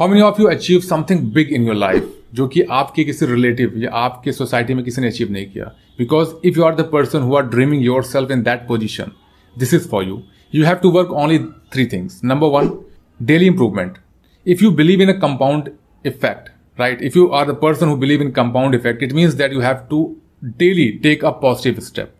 How many of you achieve something big in your life जो कि आपके किसी रिलेटिव या आपके सोसाइटी में किसी ने अचीव नहीं किया because if you are the person who are dreaming your self in that position this is for you you have to work only three things number one daily improvement if you believe in a compound effect right if you are the person who believe in compound effect it means that you have to daily take a positive step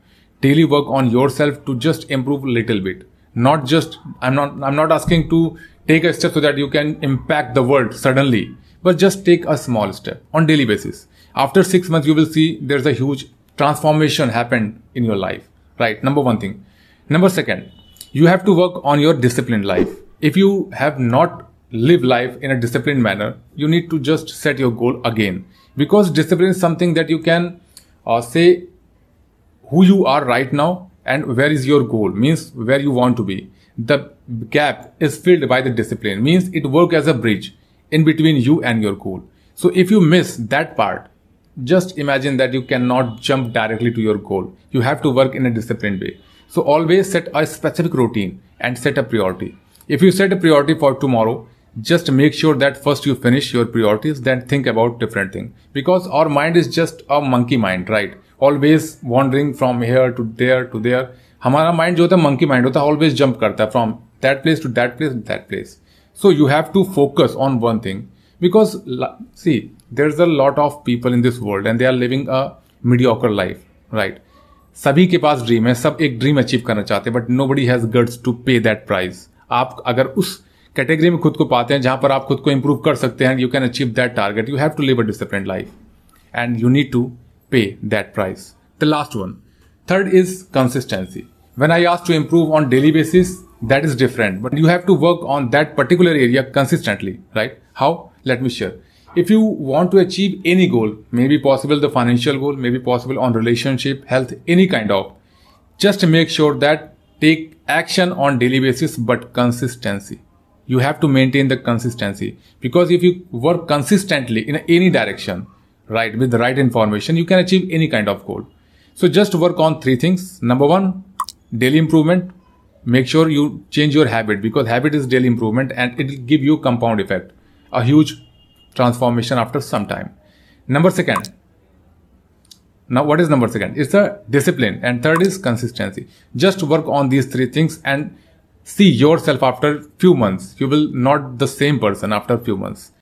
daily work on yourself to just improve a little bit not just i'm not i'm not asking to take a step so that you can impact the world suddenly, but just take a small step on daily basis. After six months, you will see there's a huge transformation happened in your life, right? Number one thing. Number second, you have to work on your disciplined life. If you have not lived life in a disciplined manner, you need to just set your goal again because discipline is something that you can uh, say who you are right now and where is your goal means where you want to be the gap is filled by the discipline. Means it work as a bridge in between you and your goal. So if you miss that part just imagine that you cannot jump directly to your goal. You have to work in a disciplined way. So always set a specific routine and set a priority. If you set a priority for tomorrow just make sure that first you finish your priorities then think about different thing. Because our mind is just a monkey mind right always wandering from here to there to there हमारा mind जो होता है monkey mind होता है always jump करता है from that place to that place that place so you have to focus on one thing because see there is a lot of people in this world and they are living a mediocre life right सभी के पास dream है, सब एक dream achieve करना चाहते हैं but nobody has guts to pay that price आप अगर उस कैटेगरी में खुद को पाते हैं जहाँ पर आप खुद को इंप्रूव कर सकते हैं you can achieve that target you have to live a discipline life and you need to pay that price. The last one. Third is consistency. When I ask to improve on daily basis, that is different, but you have to work on that particular area consistently, right? How? Let me share. If you want to achieve any goal, maybe possible the financial goal, maybe possible on relationship, health, any kind of, just make sure that take action on daily basis, but consistency. You have to maintain the consistency because if you work consistently in any direction, right, with the right information, you can achieve any kind of goal. So just work on three things. Number one, daily improvement. Make sure you change your habit because habit is daily improvement and it will give you compound effect a huge transformation after some time. Number second. Now what is number second? It's a discipline and third is consistency. Just work on these three things and see yourself after few months. You will not the same person after few months